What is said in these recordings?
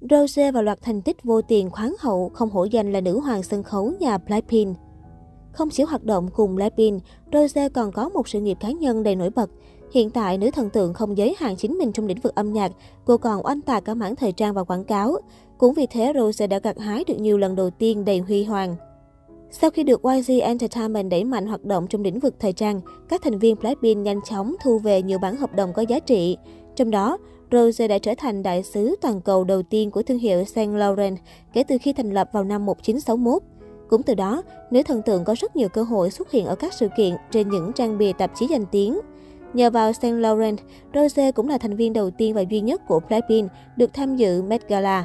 Rose và loạt thành tích vô tiền khoáng hậu không hổ danh là nữ hoàng sân khấu nhà Blackpink. Không chỉ hoạt động cùng Blackpink, Rose còn có một sự nghiệp cá nhân đầy nổi bật. Hiện tại, nữ thần tượng không giới hạn chính mình trong lĩnh vực âm nhạc, cô còn oanh tạc cả mảng thời trang và quảng cáo. Cũng vì thế, Rose đã gặt hái được nhiều lần đầu tiên đầy huy hoàng. Sau khi được YG Entertainment đẩy mạnh hoạt động trong lĩnh vực thời trang, các thành viên Blackpink nhanh chóng thu về nhiều bản hợp đồng có giá trị. Trong đó, Rose đã trở thành đại sứ toàn cầu đầu tiên của thương hiệu Saint Laurent kể từ khi thành lập vào năm 1961. Cũng từ đó, nữ thần tượng có rất nhiều cơ hội xuất hiện ở các sự kiện trên những trang bìa tạp chí danh tiếng. Nhờ vào Saint Laurent, Rose cũng là thành viên đầu tiên và duy nhất của Blackpink được tham dự Met Gala.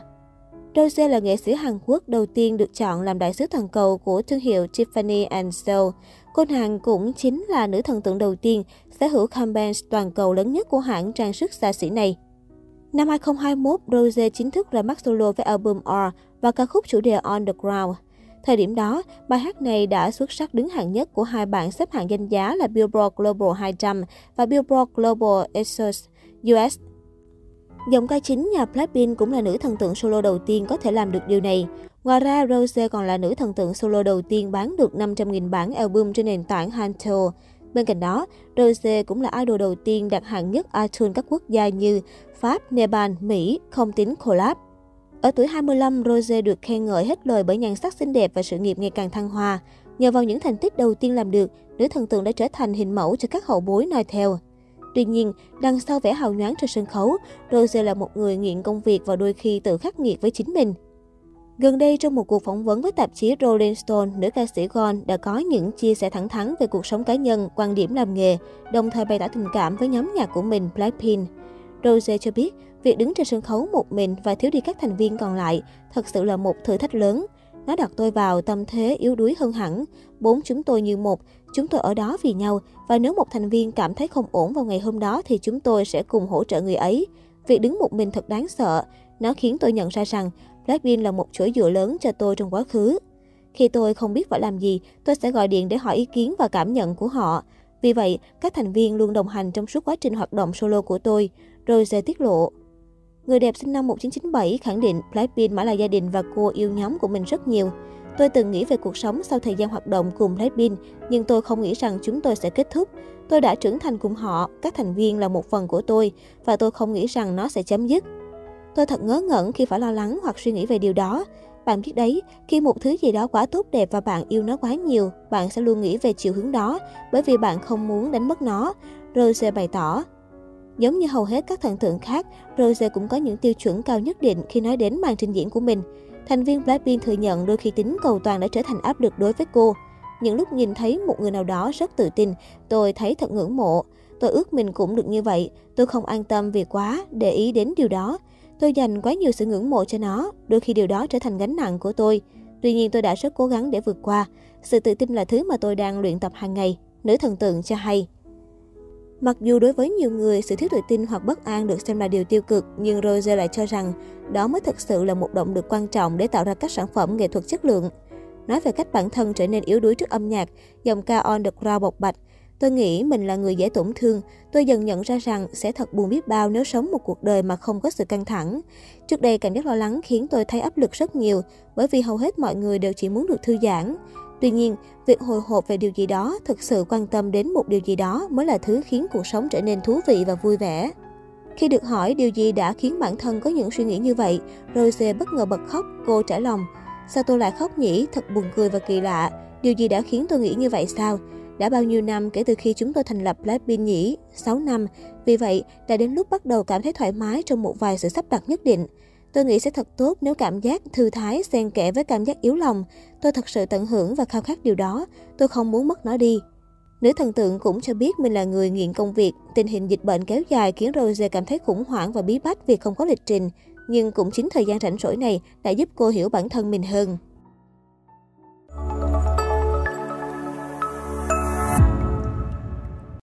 Rose là nghệ sĩ Hàn Quốc đầu tiên được chọn làm đại sứ toàn cầu của thương hiệu Tiffany Soul. Cô nàng cũng chính là nữ thần tượng đầu tiên sở hữu campaign toàn cầu lớn nhất của hãng trang sức xa xỉ này. Năm 2021, Rose chính thức ra mắt solo với album R và ca khúc chủ đề On The Ground. Thời điểm đó, bài hát này đã xuất sắc đứng hạng nhất của hai bảng xếp hạng danh giá là Billboard Global 200 và Billboard Global Excels US. Giọng ca chính nhà Blackpink cũng là nữ thần tượng solo đầu tiên có thể làm được điều này. Ngoài ra, Rose còn là nữ thần tượng solo đầu tiên bán được 500.000 bản album trên nền tảng Hanto. Bên cạnh đó, Rose cũng là idol đầu tiên đạt hạng nhất iTunes các quốc gia như Pháp, Nepal, Mỹ, không tính collab. Ở tuổi 25, Rose được khen ngợi hết lời bởi nhan sắc xinh đẹp và sự nghiệp ngày càng thăng hoa. Nhờ vào những thành tích đầu tiên làm được, nữ thần tượng đã trở thành hình mẫu cho các hậu bối noi theo. Tuy nhiên, đằng sau vẻ hào nhoáng trên sân khấu, Rose là một người nghiện công việc và đôi khi tự khắc nghiệt với chính mình. Gần đây, trong một cuộc phỏng vấn với tạp chí Rolling Stone, nữ ca sĩ Gon đã có những chia sẻ thẳng thắn về cuộc sống cá nhân, quan điểm làm nghề, đồng thời bày tỏ tình cảm với nhóm nhạc của mình Blackpink. Rose cho biết, việc đứng trên sân khấu một mình và thiếu đi các thành viên còn lại thật sự là một thử thách lớn. Nó đặt tôi vào tâm thế yếu đuối hơn hẳn. Bốn chúng tôi như một, chúng tôi ở đó vì nhau và nếu một thành viên cảm thấy không ổn vào ngày hôm đó thì chúng tôi sẽ cùng hỗ trợ người ấy. Việc đứng một mình thật đáng sợ. Nó khiến tôi nhận ra rằng Blackpink là một chỗ dựa lớn cho tôi trong quá khứ. Khi tôi không biết phải làm gì, tôi sẽ gọi điện để hỏi ý kiến và cảm nhận của họ. Vì vậy, các thành viên luôn đồng hành trong suốt quá trình hoạt động solo của tôi. Rose tiết lộ. Người đẹp sinh năm 1997 khẳng định Blackpink mãi là gia đình và cô yêu nhóm của mình rất nhiều. Tôi từng nghĩ về cuộc sống sau thời gian hoạt động cùng Blackpink, nhưng tôi không nghĩ rằng chúng tôi sẽ kết thúc. Tôi đã trưởng thành cùng họ, các thành viên là một phần của tôi, và tôi không nghĩ rằng nó sẽ chấm dứt. Tôi thật ngớ ngẩn khi phải lo lắng hoặc suy nghĩ về điều đó. Bạn biết đấy, khi một thứ gì đó quá tốt đẹp và bạn yêu nó quá nhiều, bạn sẽ luôn nghĩ về chiều hướng đó, bởi vì bạn không muốn đánh mất nó. Rose bày tỏ. Giống như hầu hết các thần tượng khác, Rose cũng có những tiêu chuẩn cao nhất định khi nói đến màn trình diễn của mình. Thành viên Blackpink thừa nhận đôi khi tính cầu toàn đã trở thành áp lực đối với cô. Những lúc nhìn thấy một người nào đó rất tự tin, tôi thấy thật ngưỡng mộ. Tôi ước mình cũng được như vậy, tôi không an tâm vì quá, để ý đến điều đó. Tôi dành quá nhiều sự ngưỡng mộ cho nó, đôi khi điều đó trở thành gánh nặng của tôi. Tuy nhiên tôi đã rất cố gắng để vượt qua. Sự tự tin là thứ mà tôi đang luyện tập hàng ngày, nữ thần tượng cho hay. Mặc dù đối với nhiều người, sự thiếu tự tin hoặc bất an được xem là điều tiêu cực, nhưng Rose lại cho rằng đó mới thực sự là một động lực quan trọng để tạo ra các sản phẩm nghệ thuật chất lượng. Nói về cách bản thân trở nên yếu đuối trước âm nhạc, dòng ca On được Ground bộc bạch, Tôi nghĩ mình là người dễ tổn thương. Tôi dần nhận ra rằng sẽ thật buồn biết bao nếu sống một cuộc đời mà không có sự căng thẳng. Trước đây cảm giác lo lắng khiến tôi thấy áp lực rất nhiều, bởi vì hầu hết mọi người đều chỉ muốn được thư giãn. Tuy nhiên, việc hồi hộp về điều gì đó, thực sự quan tâm đến một điều gì đó mới là thứ khiến cuộc sống trở nên thú vị và vui vẻ. Khi được hỏi điều gì đã khiến bản thân có những suy nghĩ như vậy, Rose bất ngờ bật khóc, cô trả lòng. Sao tôi lại khóc nhỉ? Thật buồn cười và kỳ lạ. Điều gì đã khiến tôi nghĩ như vậy sao? Đã bao nhiêu năm kể từ khi chúng tôi thành lập Blackpink nhỉ? 6 năm. Vì vậy, đã đến lúc bắt đầu cảm thấy thoải mái trong một vài sự sắp đặt nhất định. Tôi nghĩ sẽ thật tốt nếu cảm giác thư thái xen kẽ với cảm giác yếu lòng. Tôi thật sự tận hưởng và khao khát điều đó. Tôi không muốn mất nó đi. Nữ thần tượng cũng cho biết mình là người nghiện công việc. Tình hình dịch bệnh kéo dài khiến Rose cảm thấy khủng hoảng và bí bách vì không có lịch trình. Nhưng cũng chính thời gian rảnh rỗi này đã giúp cô hiểu bản thân mình hơn.